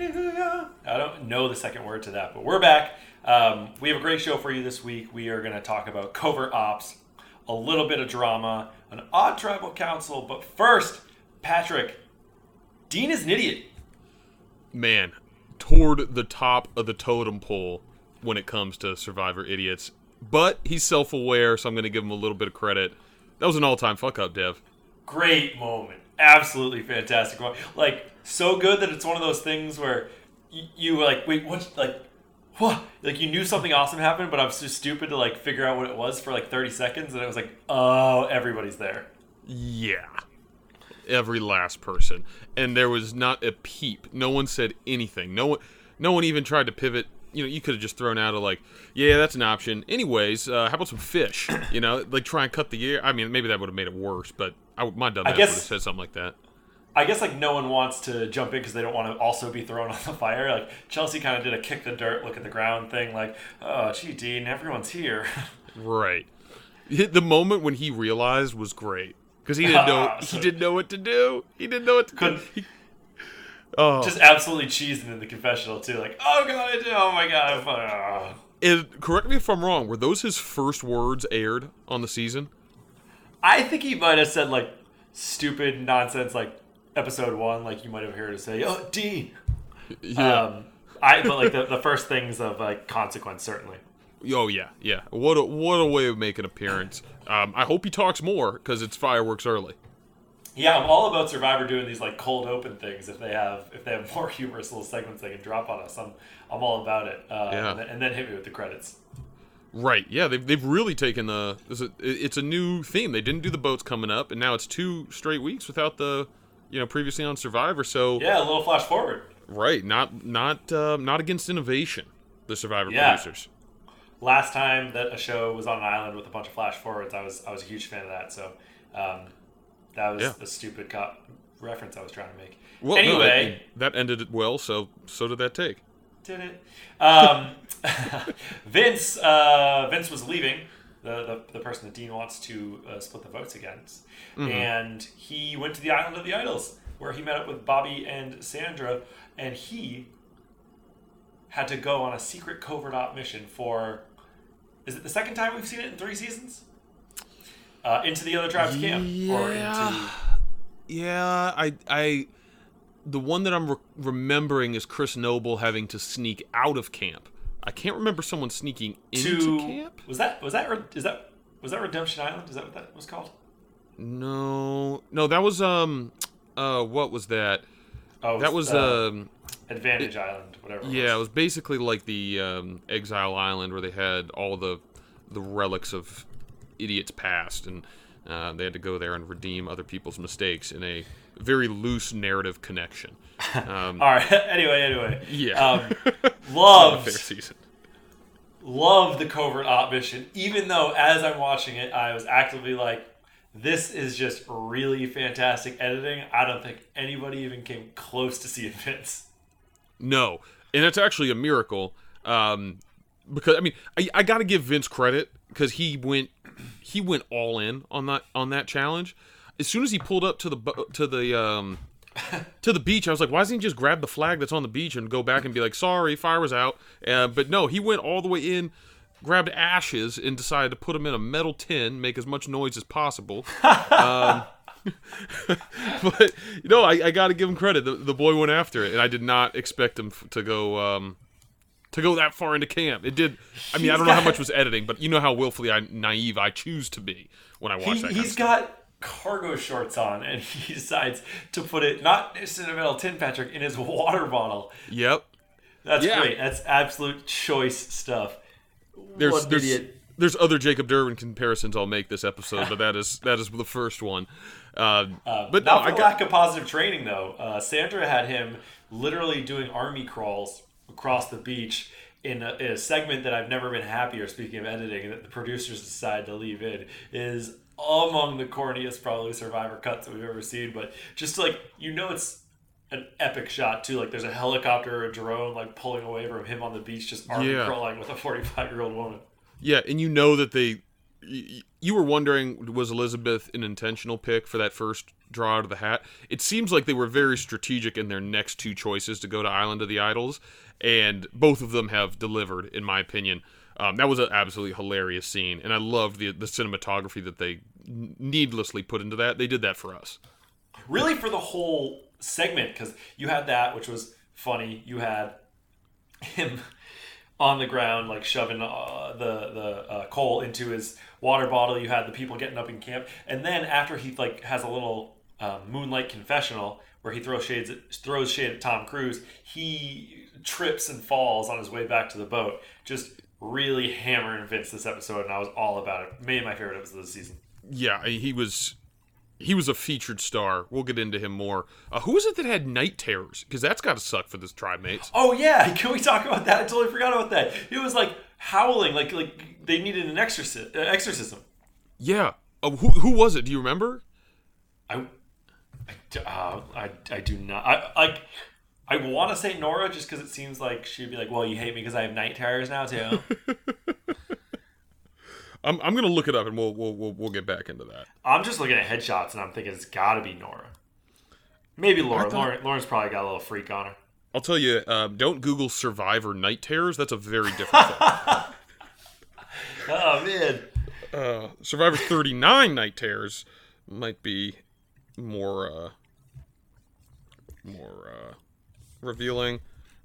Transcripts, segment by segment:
Hallelujah. I don't know the second word to that, but we're back. Um, we have a great show for you this week. We are going to talk about covert ops, a little bit of drama, an odd tribal council, but first, Patrick, Dean is an idiot. Man, toward the top of the totem pole when it comes to Survivor idiots. But he's self aware, so I'm going to give him a little bit of credit. That was an all time fuck up, Dev. Great moment. Absolutely fantastic moment. Like, so good that it's one of those things where you, you were like, wait, what? Like, what? Like, you knew something awesome happened, but I was just stupid to, like, figure out what it was for, like, 30 seconds. And it was like, oh, everybody's there. Yeah. Every last person. And there was not a peep. No one said anything. No one no one even tried to pivot. You know, you could have just thrown out a like, yeah, that's an option. Anyways, uh, how about some fish? You know, like try and cut the air. I mean, maybe that would have made it worse, but I would I guess- would have said something like that. I guess, like, no one wants to jump in because they don't want to also be thrown on the fire. Like, Chelsea kind of did a kick the dirt, look at the ground thing, like, oh, gee, Dean, everyone's here. Right. The moment when he realized was great because he didn't know he didn't know what to do. He didn't know what to Couldn't- do. Oh, just absolutely cheesing in the confessional, too. Like, oh, God, I did. Oh, my God. Oh. and correct me if I'm wrong. Were those his first words aired on the season? I think he might have said like stupid nonsense like episode one, like you might have heard him say, "Oh, Dean." Yeah. Um, I but like the, the first things of like consequence certainly. Oh yeah, yeah. What a what a way of making an appearance. Um, I hope he talks more because it's fireworks early. Yeah, I'm all about Survivor doing these like cold open things. If they have if they have more humorous little segments they can drop on us, I'm I'm all about it. Uh, Yeah. and, then, and then hit me with the credits. Right. Yeah. They've they've really taken the. It's a, it's a new theme. They didn't do the boats coming up, and now it's two straight weeks without the, you know, previously on Survivor. So Yeah, a little flash forward. right, not not uh, not against innovation. The Survivor Yeah. producers. Last time that a show was on an island with a bunch of flash forwards, I was I was a huge fan of that. So um, that was Yeah. the stupid cop reference I was trying to make. Well, no, anyway. that, that ended it well. So so did that take. did it. Um, Vince uh, Vince was leaving the, the, the person that Dean wants to uh, split the votes against, and he went to the island of the idols where he met up with Bobby and Sandra, and he had to go on a secret covert op mission for. Is it the second time we've seen it in three seasons? Uh, into the other tribe's camp, or into Yeah, I I the one that I'm re- remembering is Chris Noble having to sneak out of camp. I can't remember someone sneaking into to camp. was that was that Re- that was that Redemption Island? Is that what that was called? No, no, that was um, uh, what was that? Oh, That was uh, um, Advantage Island, whatever. it yeah, it was. was basically like the um, Exile Island where they had all the the relics of idiots past, and uh, they had to go there and redeem other people's mistakes in a very loose narrative connection. Um, All right. Anyway, anyway. yeah, Um, loved, fair season. loved the covert op mission. Even though, as I'm watching it, I was actively like, "This is just really fantastic editing." I don't think anybody even came close to seeing Vince. No, and it's actually a miracle. Um, because I mean, I, I got to give Vince credit because he went he went all in on that on that challenge. As soon as he pulled up to the to the um to the beach, I was like, why doesn't he just grab the flag that's on the beach and go back and be like, sorry, fire was out. Uh, but no, he went all the way in, grabbed ashes, and decided to put them in a metal tin, make as much noise as possible. um, but you know, I, I got to give him credit. The, the boy went after it, and I did not expect him f- to go um, to go that far into camp. It did. I mean, I don't know how much was editing, but you know how willfully I, naive I choose to be when I watch He, that. He's got cargo shorts on, and he decides to put it not just in a metal tin, Patrick, in his water bottle. Yep. That's Yeah. great. That's absolute choice stuff. There's What there's, idiot. there's other Jacob Derwin comparisons I'll make this episode, but that is that is the first one. Uh, Uh, but not I for got, lack of positive training, though. Uh, Sandra had him literally doing army crawls across the beach in a, in a segment that I've never been happier. Speaking of editing, that the producers decide to leave in is among the corniest probably Survivor cuts that we've ever seen. But just like you know, it's an epic shot too. Like there's a helicopter or a drone like pulling away from him on the beach, just army Yeah. crawling with a 45 year old woman. yeah, and you know that they you were wondering was Elizabeth an intentional pick for that first draw out of the hat? It seems like they were very strategic in their next two choices to go to Island of the Idols, and both of them have delivered, in my opinion. Um, that was an absolutely hilarious scene, and I loved the the cinematography that they needlessly put into that. They did that for us. really for the whole segment because you had that which was funny. You had him on the ground like shoving uh, the the uh, coal into his water bottle. You had the people getting up in camp. And then after he like has a little um, moonlight confessional where he throws shades throws shade at Tom Cruise he trips and falls on his way back to the boat. Just really hammering Vince this episode and I was all about it. Maybe my favorite episode of the season Yeah, he was he was a featured star. We'll get into him more. Uh, who was it that had night terrors? Because that's got to suck for this tribe mates. Oh yeah, can we talk about that? I totally forgot about that. It was like howling, like like they needed an exorcism. Uh, exorcism. Yeah. Uh, who who was it? Do you remember? I, I, uh, I, I do not. I like. I want to say Noura just because it seems like she'd be like, "Well, you hate me because I have night terrors now too." I'm, I'm gonna look it up and we'll, we'll we'll we'll get back into that. I'm just looking at headshots and I'm thinking it's got to be Noura. Maybe Laura. thought- Lauren. Lauren's probably got a little freak on her. I'll tell you. Um, don't Google Survivor night terrors. That's a very different thing. Oh man. Uh, Survivor 39 night terrors might be more uh, more uh, revealing.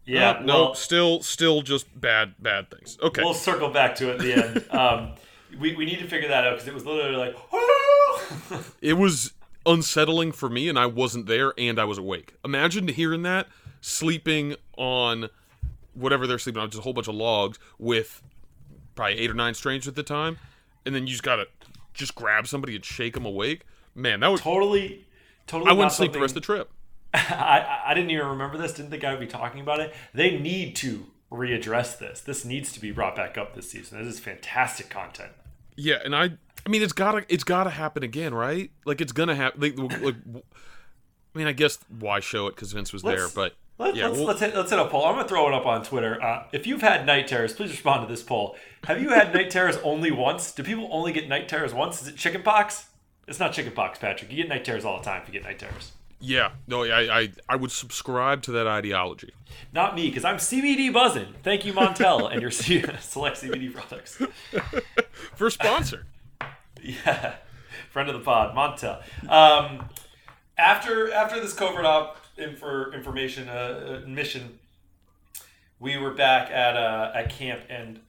Yeah. Uh, no, well, still still just bad bad things. Okay. we'll circle back to it at the end. Um, we, we need to figure that out because it was literally like, oh! It was unsettling for me, and I wasn't there, and I was awake. Imagine hearing that, sleeping on whatever they're sleeping on, just a whole bunch of logs with probably eight or nine strangers at the time, and then you just gotta just grab somebody and shake them awake. Man, that would totally, totally. I wouldn't sleep the rest of the trip. I, I didn't even remember this. Didn't think I would be talking about it. They need to readdress this. This needs to be brought back up this season. This is fantastic content. Yeah, and I, I mean, it's gotta, it's gotta happen again, right? Like it's gonna happen. Like, like, I mean, I guess why show it because Vince was there, Let's- but Let, yeah, let's, we'll- let's, hit, let's hit a poll. I'm going to throw it up on Twitter. Uh, if you've had night terrors, please respond to this poll. Have you had night terrors only once? Do people only get night terrors once? Is it chicken pox? It's not chicken pox, Patrick. You get night terrors all the time if you get night terrors. Yeah, no, I, I, I would subscribe to that ideology. Not me, because I'm CBD buzzing. Thank you, Montel, and your C- select CBD products. For sponsor. Yeah, friend of the pod, Montel. Um, after after this covert op infor, information uh, uh, mission, we were back at uh, at camp, and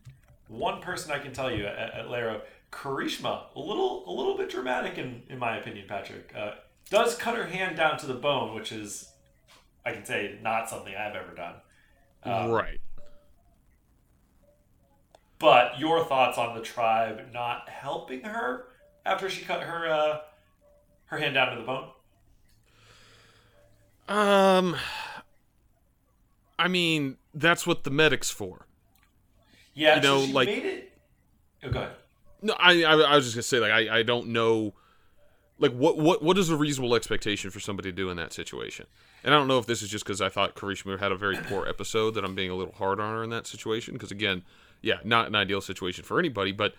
one person I can tell you at, at Lairo, Karishma, a little a little bit dramatic in in my opinion. Patrick uh, does cut her hand down to the bone, which is I can say not something I've ever done. Um, right. But your thoughts on the tribe not helping her after she cut her uh, her hand down to the bone? Um, I mean, that's what the medic's for. Yeah, You know, so she like- made it. Oh, go ahead. No, I, I, I was just gonna say, like, I, I don't know, like, what, what, what is a reasonable expectation for somebody to do in that situation? And I don't know if this is just because I thought Karishma had a very poor episode that I'm being a little hard on her in that situation. Because again, yeah, not an ideal situation for anybody, but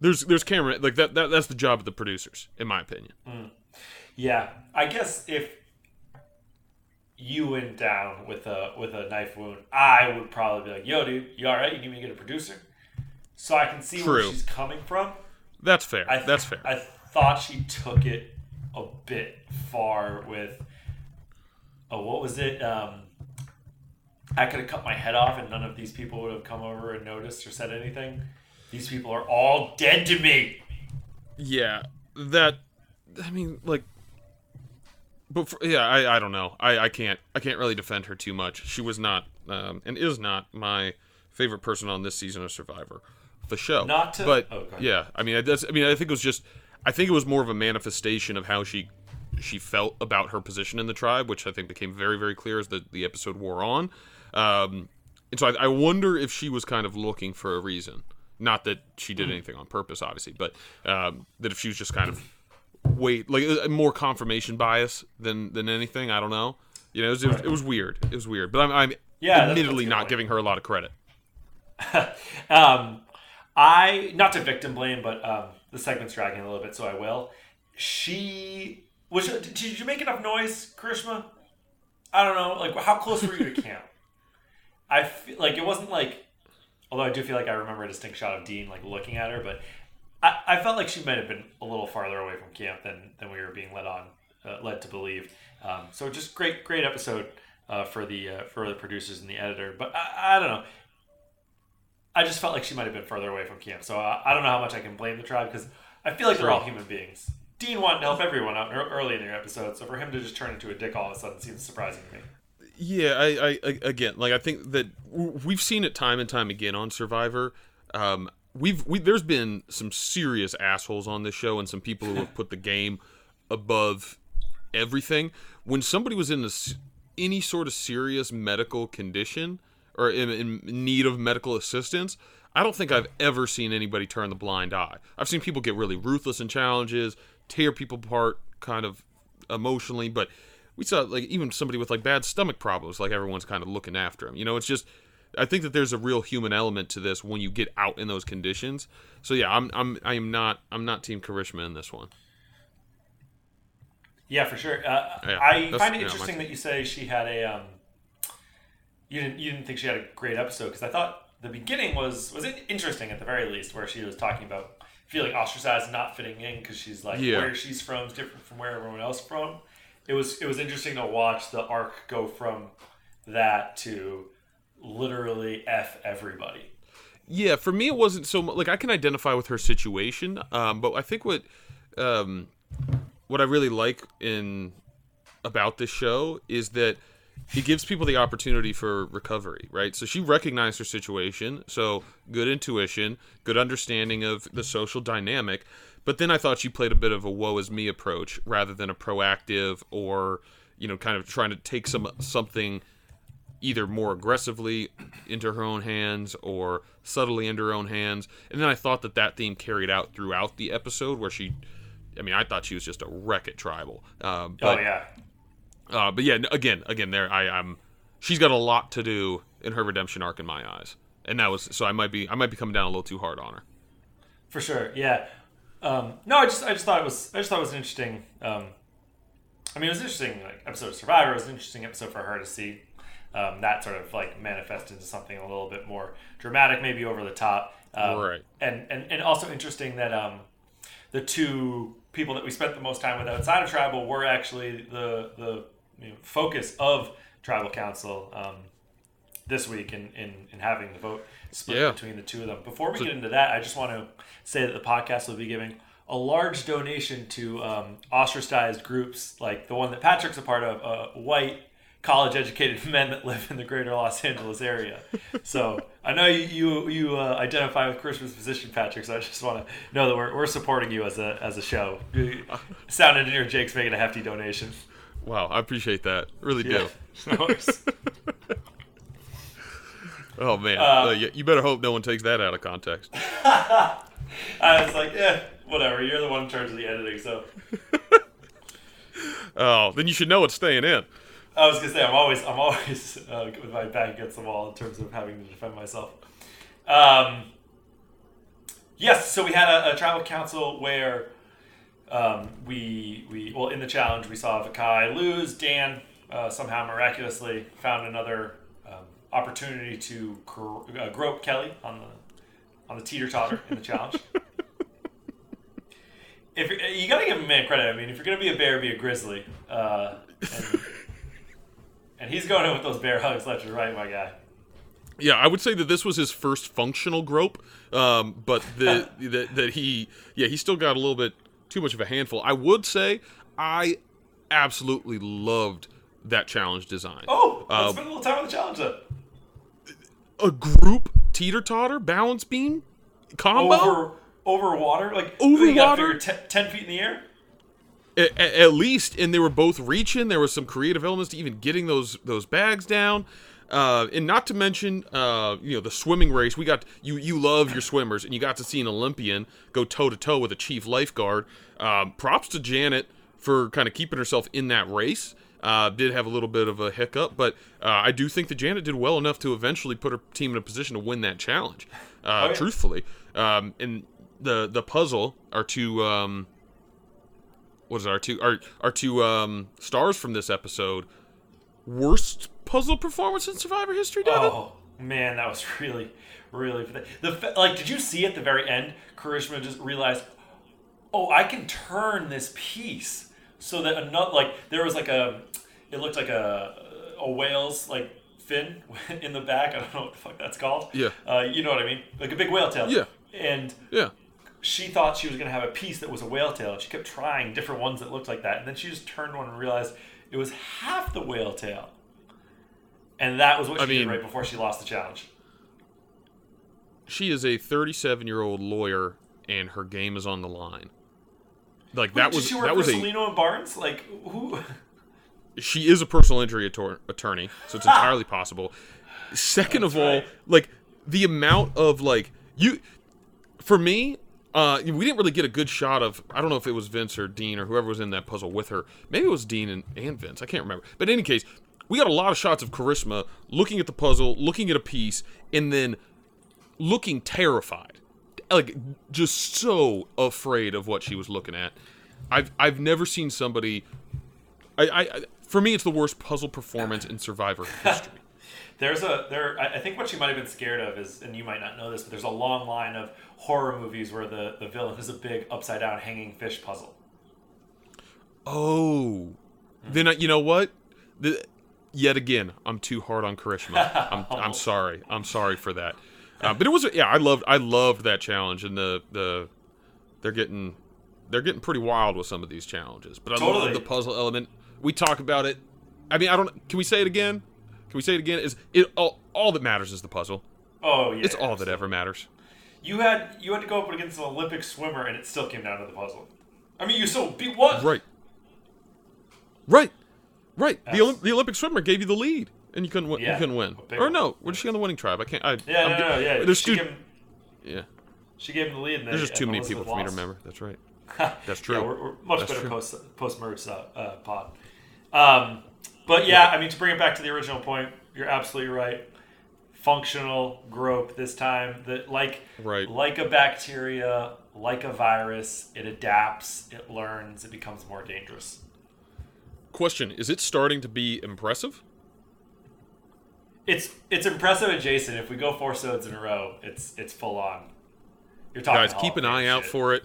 there's, there's camera, like that, that, that's the job of the producers, in my opinion. Mm. Yeah, I guess if you went down with a with a knife wound, I would probably be like, "Yo, dude, you all right? You need me to get a producer?" So I can see where she's coming from. That's fair. I that's fair. I thought she took it a bit far with. Oh, what was it? Um, I could have cut my head off, and none of these people would have come over and noticed or said anything. These people are all dead to me. Yeah, that. I mean, like, but for, yeah, I, I don't know. I, I can't I can't really defend her too much. She was not um, and is not my favorite person on this season of Survivor, the show. Not to- but oh, yeah, I mean, that's I mean, I think it was just I think it was more of a manifestation of how she she felt about her position in the tribe, which I think became very very clear as the the episode wore on. Um, and so I, I wonder if she was kind of looking for a reason. Not that she Hmm. did anything on purpose, obviously, but um, that if she was just kind of wait, like uh, more confirmation bias than than anything. I don't know. You know, it was, it was, it was weird. It was weird, but I'm, I'm Yeah, admittedly not giving her a lot of credit. Um, I not to victim blame, but um, the segment's dragging a little bit, so I will. She was. Did you make enough noise, Karishma? I don't know. Like, how close were you to camp? I feel like it wasn't like. Although I do feel like I remember a distinct shot of Dean like looking at her, but I, I felt like she might have been a little farther away from camp than than we were being led on uh, led to believe. Um, so just great great episode uh, for the uh, for the producers and the editor. But I, I don't know. I just felt like she might have been further away from camp. So I, I don't know how much I can blame the tribe because I feel like they're all human beings. Dean wanted to help everyone out early in their episode, so for him to just turn into a dick all of a sudden seems surprising to me. Yeah, I, I, I again, like I think that we've seen it time and time again on Survivor. Um, we've we there's been some serious assholes on this show and some people who have put the game above everything. When somebody was in this any sort of serious medical condition or in, in need of medical assistance, I don't think I've ever seen anybody turn the blind eye. I've seen people get really ruthless in challenges, tear people apart kind of emotionally, but we saw like even somebody with like bad stomach problems, like everyone's kind of looking after him. You know, it's just I think that there's a real human element to this when you get out in those conditions. So yeah, I'm I'm I am not I'm not team Karishma in this one. Yeah, for sure. Uh, yeah, I find it interesting that you say she had a um, you didn't you didn't think she had a great episode because I thought the beginning was was interesting at the very least where she was talking about feeling ostracized, not fitting in because she's like yeah. where she's from is different from where everyone else from. It was it was interesting to watch the arc go from that to literally f everybody. Yeah, for me it wasn't so much, like I can identify with her situation, um, but I think what um, what I really like in about this show is that it gives people the opportunity for recovery, right? So she recognized her situation, so good intuition, good understanding of the social dynamic. But then I thought she played a bit of a woe is me approach rather than a proactive or, you know, kind of trying to take some something either more aggressively into her own hands or subtly into her own hands. And then I thought that that theme carried out throughout the episode where she I mean, I thought she was just a wreck at tribal. Uh, but, oh yeah, uh, but yeah, again, again, there I am. She's got a lot to do in her redemption arc in my eyes, and that was so I might be I might be coming down a little too hard on her. For sure, yeah. Um, no, I just I just thought it was I just thought it was an interesting. Um, I mean, it was interesting like episode of Survivor. It was an interesting episode for her to see um, that sort of like manifest into something a little bit more dramatic, maybe over the top. Um, right. And, and and also interesting that um, the two people that we spent the most time with outside of tribal were actually the the you know, focus of tribal council um, this week in, in, in having the vote split yeah. between the two of them. Before we so, get into that, I just want to say that the podcast will be giving a large donation to um, ostracized groups like the one that Patrick's a part of, uh, white college educated men that live in the greater Los Angeles area. So I know you you, you uh, identify with Karishma's position, Patrick. So I just want to know that we're, we're supporting you as a as a show. Sound engineer Jake's making a hefty donation. Wow, I appreciate that. Really do. oh man, uh, uh, you better hope no one takes that out of context. I was like, yeah, whatever. You're the one in charge of the editing, so. oh, then you should know it's staying in. I was gonna say I'm always I'm always uh, with my back against the wall in terms of having to defend myself. Um, yes, so we had a, a tribal council where um, we we well in the challenge we saw Vokai lose. Dan uh, somehow miraculously found another um, opportunity to gro- uh, grope Kellee on the on the teeter totter in the challenge. if you got to give a man credit, I mean, if you're gonna be a bear, be a grizzly. Uh, and, and he's going in with those bear hugs left and right, my guy. Yeah, I would say that this was his first functional grope, um, but the, that that he yeah he still got a little bit too much of a handful. I would say I absolutely loved that challenge design. Oh, let's uh, spend a little time on the challenge then. A group teeter totter balance beam combo over over water, like over water, t- ten feet in the air. At, at, least, and they were both reaching. There was some creative elements to even getting those those bags down. Uh, and not to mention, uh, you know, the swimming race. We got you. You love your swimmers, and you got to see an Olympian go toe to toe with a chief lifeguard. Um, props to Janet for kind of keeping herself in that race. Uh, did have a little bit of a hiccup, but uh, I do think that Janet did well enough to eventually put her team in a position to win that challenge. Uh, Oh, yeah. Truthfully, um, and the the puzzle are two. Um, what is it? Our two our our two um, stars from this episode. Worst puzzle performance in Survivor history, Devin. Oh man, that was really, really the, like. Did you see at the very end? Karishma just realized, oh, I can turn this piece so that another like there was like a, it looked like a a whale's like fin in the back. I don't know what the fuck that's called. Yeah. Uh, you know what I mean? Like a big whale tail. Yeah. And Yeah. she thought she was going to have a piece that was a whale tail. And she kept trying different ones that looked like that. And then she just turned one and realized it was half the whale tail. And that was what she I did right before she lost the challenge. She is a 37 year old lawyer, and her game is on the line. Like that was did she work that for was a Cellino and Barnes? Like who? she is a personal injury attor- attorney, so it's entirely possible. Second of That's all, right. like the amount of like you, for me, uh, we didn't really get a good shot of. I don't know if it was Vince or Dean or whoever was in that puzzle with her. Maybe it was Dean and, and Vince. I can't remember. But in any case, we got a lot of shots of Karishma looking at the puzzle, looking at a piece, and then looking terrified, like just so afraid of what she was looking at. I've I've never seen somebody. I, I I- for me, it's the worst puzzle performance in Survivor history. There's a there. I think what she might have been scared of is, and you might not know this, but there's a long line of horror movies where the the villain is a big upside down hanging fish puzzle. Oh, then I- you know what? The, yet again, I'm too hard on Karishma. I'm, I'm sorry. I'm sorry for that. Uh, but it was yeah. I loved I loved that challenge and the the they're getting they're getting pretty wild with some of these challenges. But I Totally. love the puzzle element. We talk about it. I mean, I don't. Can we say it again? Can we say it again? Is it all? All that matters is the puzzle. Oh yeah, It's all that ever matters. You had you had to go up against an Olympic swimmer, and it still came down to the puzzle. I mean, you still beat what? Right. Right. Right. The, Olymp- the Olympic swimmer gave you the lead, and you couldn't win. Yeah, you couldn't win. Or no, was she on the winning tribe? I can't. I, Yeah, I'm no, no, no, yeah. There's she, two. gave Yeah. she gave him the lead. And There's just too many people for me to remember. That's right. That's true. Yeah, we're, we're much That's better true. post post merge uh, uh, pod. Um, but yeah, I mean to bring it back to the original point, you're absolutely right. Functional grope this time. That like Right. like a bacteria, like a virus, it adapts, it learns, it becomes more dangerous. Question: Is it starting to be impressive? It's it's impressive adjacent. If we go four sods in a row, it's it's full on. You're talking Guys, keep an eye out for it.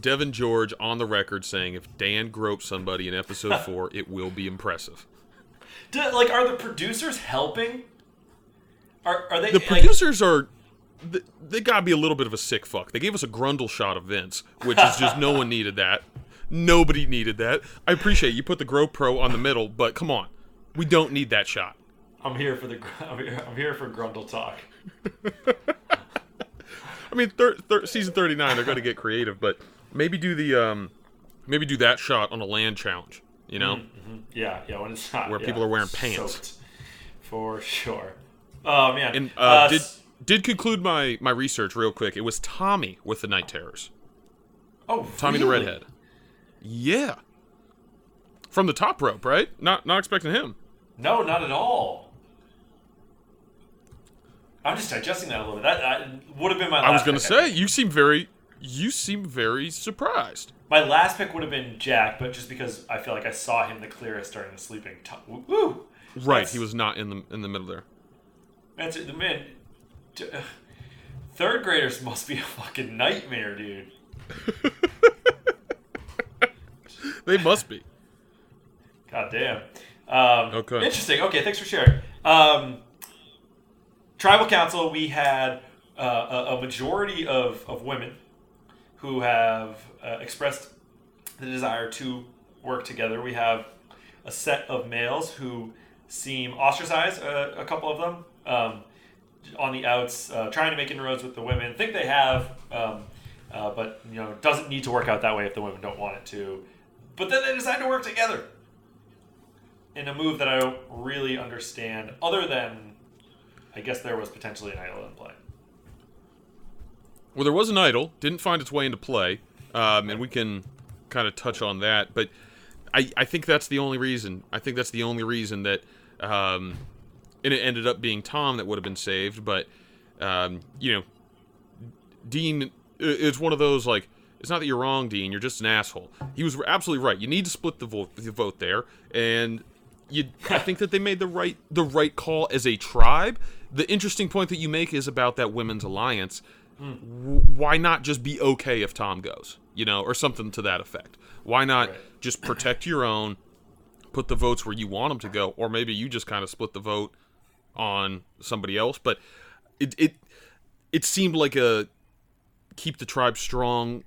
Devin George on the record saying if Dan gropes somebody in episode four, it will be impressive. Do, like, are the producers helping? Are are they The like- producers are. They, they gotta be a little bit of a sick fuck. They gave us a grundle shot of Vince, which is just no one needed that. Nobody needed that. I appreciate you put the GoPro on the middle, but come on, we don't need that shot. I'm here for the I'm here, I'm here for Grundle talk. I mean, thir- thir- season thirty nine, they're gonna get creative, but maybe do the um, maybe do that shot on a land challenge. You know, Yeah, yeah, when it's not Where yeah, people are wearing pants. soaked. for sure. Oh man, and uh, Uh, did did conclude my my research real quick. It was Tommy with the Night Terrors. oh Tommy the redhead. Yeah. From the top rope, right? Not not expecting him. No, not at all. I'm just digesting that a little bit. That, that would have been my. Last I was gonna pick, say you seem very you seem very surprised. my last pick would have been Jack, but just because I feel like I saw him the clearest during the sleeping. T- woo. Right, That's- he was not in the in the middle there. That's it. The man. uh, Third graders must be a fucking nightmare, dude. They must be. God damn. Um, Okay. Interesting. Okay, thanks for sharing. Um, tribal council, we had uh, a, a majority of, of women who have uh, expressed the desire to work together. We have a set of males who seem ostracized, uh, a couple of them, um, on the outs, uh, trying to make inroads with the women. Think they have, um, uh, but you know, doesn't need to work out that way if the women don't want it to. But then they decide to work together in a move that I don't really understand, other than I guess there was potentially an idol in play. Well, there was an idol, didn't find its way into play, um, and we can kind of touch on that. But I, I think that's the only reason. I think that's the only reason that, um, and it ended up being Tom that would have been saved. But um, you know, Dean, is one of those like it's not that you're wrong, Dean. You're just an asshole. He was absolutely right. You need to split the vote, the vote there, and you. I think that they made the right the right call as a tribe. The interesting point that you make is about that women's alliance. W- why not just be okay if Tom goes, you know, or something to that effect? Why not Right. just protect your own, put the votes where you want them to go, or maybe you just kind of split the vote on somebody else. But it it it seemed like a keep the tribe strong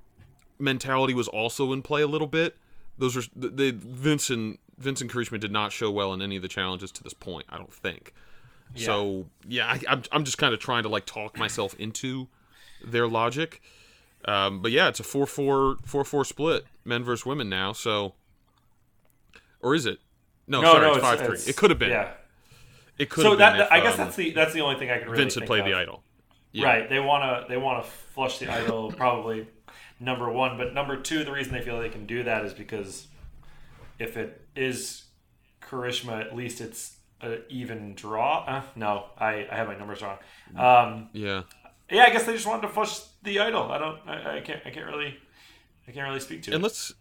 mentality was also in play a little bit. Those are the, the Vince and Vince and Karishma did not show well in any of the challenges to this point. I don't think. So yeah, I, I'm I'm just kind of trying to like talk myself into their logic. Um, but yeah, it's a 4-4 4-4 split, men versus women now. So, or is it? No, No, sorry, no, it's it's, five three. it's- It could have been. Yeah. It could So have that, if, I guess um, that's the that's the only thing I can really Vince had played of. the idol. Yeah. Right. They wanna they wanna flush the idol probably number one, but number two, the reason they feel they can do that is because if it is Karishma, at least it's an even draw. Uh, no, I, I have my numbers wrong. Um, Yeah. Yeah, I guess they just wanted to flush the idol. I don't. I, I can't. I can't really. I can't really speak to it. And let's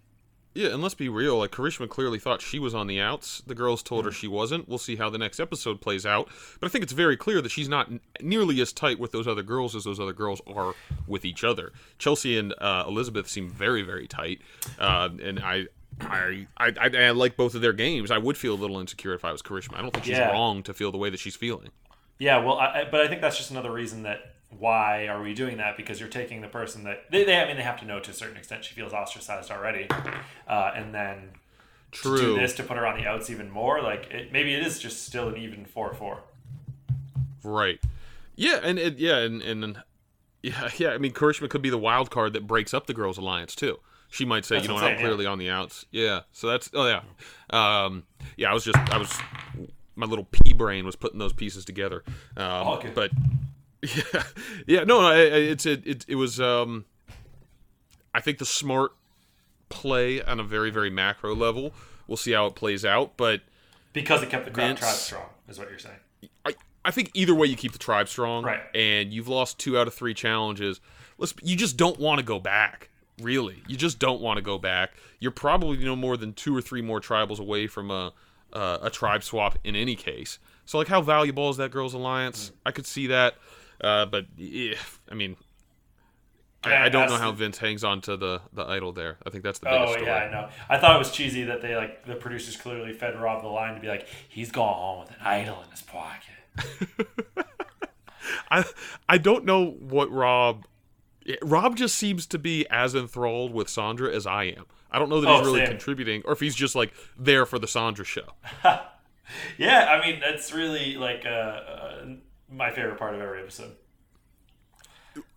yeah, and let's be real. Like Karishma clearly thought she was on the outs. The girls told Mm-hmm. her she wasn't. We'll see how the next episode plays out. But I think it's very clear that she's not n- nearly as tight with those other girls as those other girls are with each other. Chelsea and uh, Elizabeth seem very very tight, uh, and I. I, I I I like both of their games. I would feel a little insecure if I was Karishma. I don't think she's Yeah. wrong to feel the way that she's feeling. Yeah, well, I- but I think that's just another reason that why are we doing that? Because you're taking the person that they, they I mean, they have to know to a certain extent she feels ostracized already, uh, and then True. to do this to put her on the outs even more. Like it, maybe it is just still an even four four. Right. Yeah, and it, yeah, and and yeah, yeah. I mean, Karishma could be the wild card that breaks up the girls' alliance too. She might say, That's you know, I'm I'm saying, yeah. clearly on the outs. Yeah. So that's oh yeah, um, yeah. I was just I was my little pea brain was putting those pieces together. Um, All good. But yeah, yeah. No. I- I- It's it, it it was. Um, I think the smart play on a very very macro level. We'll see how it plays out, but. Because it kept the crowd tribe strong, is what you're saying. I, I think either way you keep the tribe strong, Right. And you've lost two out of three challenges. Let's you just don't want to go back. Really, you just don't want to go back. You're probably no more than two or three more tribals away from a uh, a tribe swap in any case. So like, how valuable is that girls' alliance? Mm. I could see that, uh, but yeah, I mean, I, I don't know how Vince hangs on to the the idol there. I think that's the biggest Oh story. yeah, I know. I thought it was cheesy that they like the producers clearly fed Rob the line to be like, he's gone home with an idol in his pocket. I I don't know what Rob. Rob just seems to be as enthralled with Sandra as I am. I don't know that Oh, he's really same. contributing, or if he's just like there for the Sandra show. Yeah, I mean that's really like uh, uh, my favorite part of every episode.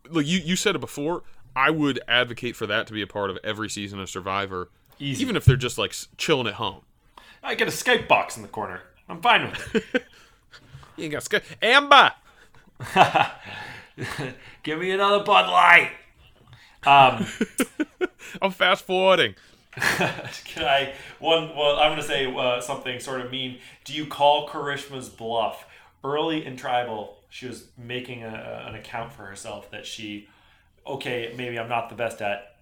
Look, you you said it before. I would advocate for that to be a part of every season of Survivor, Easy. even if they're just like chilling at home. I get a Skype box in the corner. I'm fine with it. You ain't got sky- Amber. Give me another Bud Light. Um, I'm fast forwarding. can I one? Well, I'm going to say uh, something sort of mean. Do you call Karishma's bluff? Early in Tribal, she was making a, an account for herself that she, okay, maybe I'm not the best at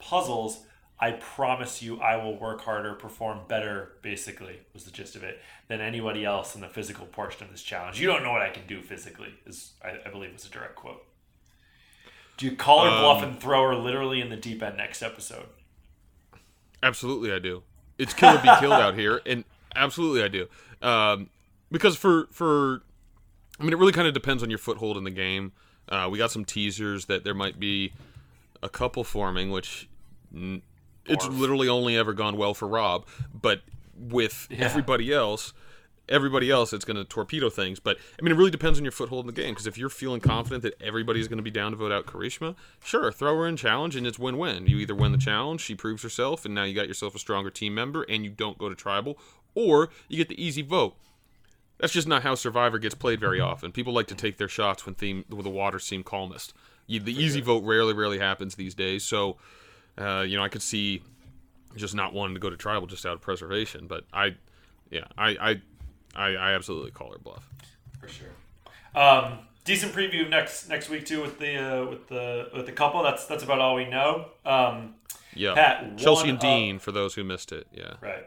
puzzles. I promise you, I will work harder, perform better. Basically, was the gist of it than anybody else in the physical portion of this challenge. You don't know what I can do physically. Is I, I believe was a direct quote. Do you call her bluff and throw her literally in the deep end next episode? Absolutely, I do. It's kill or be killed out here, and absolutely, I do. Um, because for for, I mean, it really kind of depends on your foothold in the game. Uh, we got some teasers that there might be a couple forming, which n- it's literally only ever gone well for Rob. But with everybody else, everybody else, it's going to torpedo things. But I mean, it really depends on your foothold in the game. Because if you're feeling confident that everybody's going to be down to vote out Karishma, sure, throw her in challenge, and it's win-win. You either win the challenge, she proves herself, and now you got yourself a stronger team member, and you don't go to tribal, or you get the easy vote. That's just not how Survivor gets played very often. People like to take their shots when theme when the waters seem calmest. You, the easy vote rarely, rarely happens these days. So, uh, you know, I could see just not wanting to go to tribal just out of preservation. But I, yeah, I, I, I, I absolutely call her bluff. For sure. Um, decent preview of next next week too with the uh, with the with the couple. That's that's about all we know. Um, Yeah. Pat, Chelsea and up. Dean for those who missed it. Yeah. Right.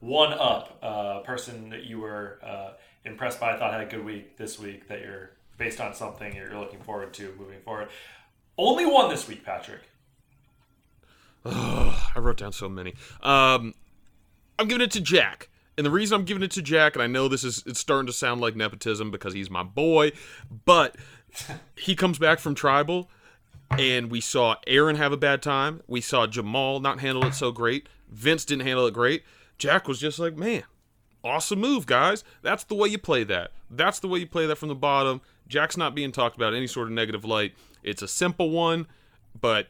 One up, uh, person that you were uh, impressed by, I thought had a good week this week, that you're based on something you're looking forward to moving forward. Only one this week, Patrick. I wrote down so many. Um, I'm giving it to Jack. And the reason I'm giving it to Jack, and I know this is it's starting to sound like nepotism because he's my boy, but he comes back from tribal and we saw Aaron have a bad time. We saw Jamal not handle it so great. Vince didn't handle it great. Jack was just like, man, awesome move, guys. That's the way you play that. That's the way you play that from the bottom. Jack's not being talked about any sort of negative light. It's a simple one, but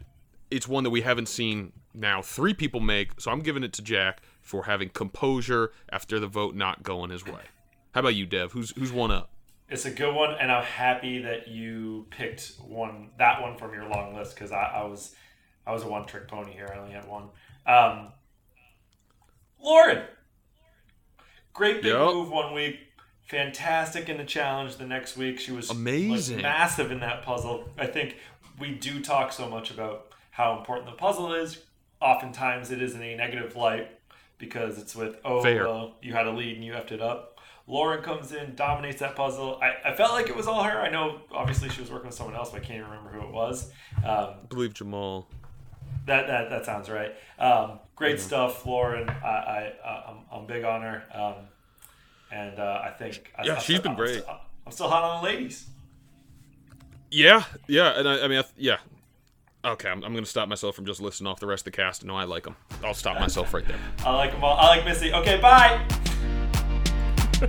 it's one that we haven't seen now three people make. So I'm giving it to Jack for having composure after the vote not going his way. How about you, Dev? Who's who's one up? It's a good one, and I'm happy that you picked one that one from your long list because I, I was I was a one trick pony here. I only had one. Um, Lauren, great big Yep. move one week, fantastic in the challenge the next week. She was like, Amazing. massive in that puzzle. I think we do talk so much about how important the puzzle is. Oftentimes, it is in a negative light because it's with oh well, you had a lead and you effed it up. Lauren comes in, dominates that puzzle. I, I felt like it was all her. I know obviously she was working with someone else, but I can't even remember who it was. Um, I believe Jamal. That, that that sounds right. Um, great stuff, Lauren. I, I I'm, I'm big on her, um, and uh, I think I, Yeah, I, she's been I'm great. still- I'm still hot on the ladies. Yeah, yeah, and I, I mean, I, yeah. Okay, I'm, I'm going to stop myself from just listing off the rest of the cast. No, I like them. I'll stop myself right there. I like them all. I like Missy. Okay, bye.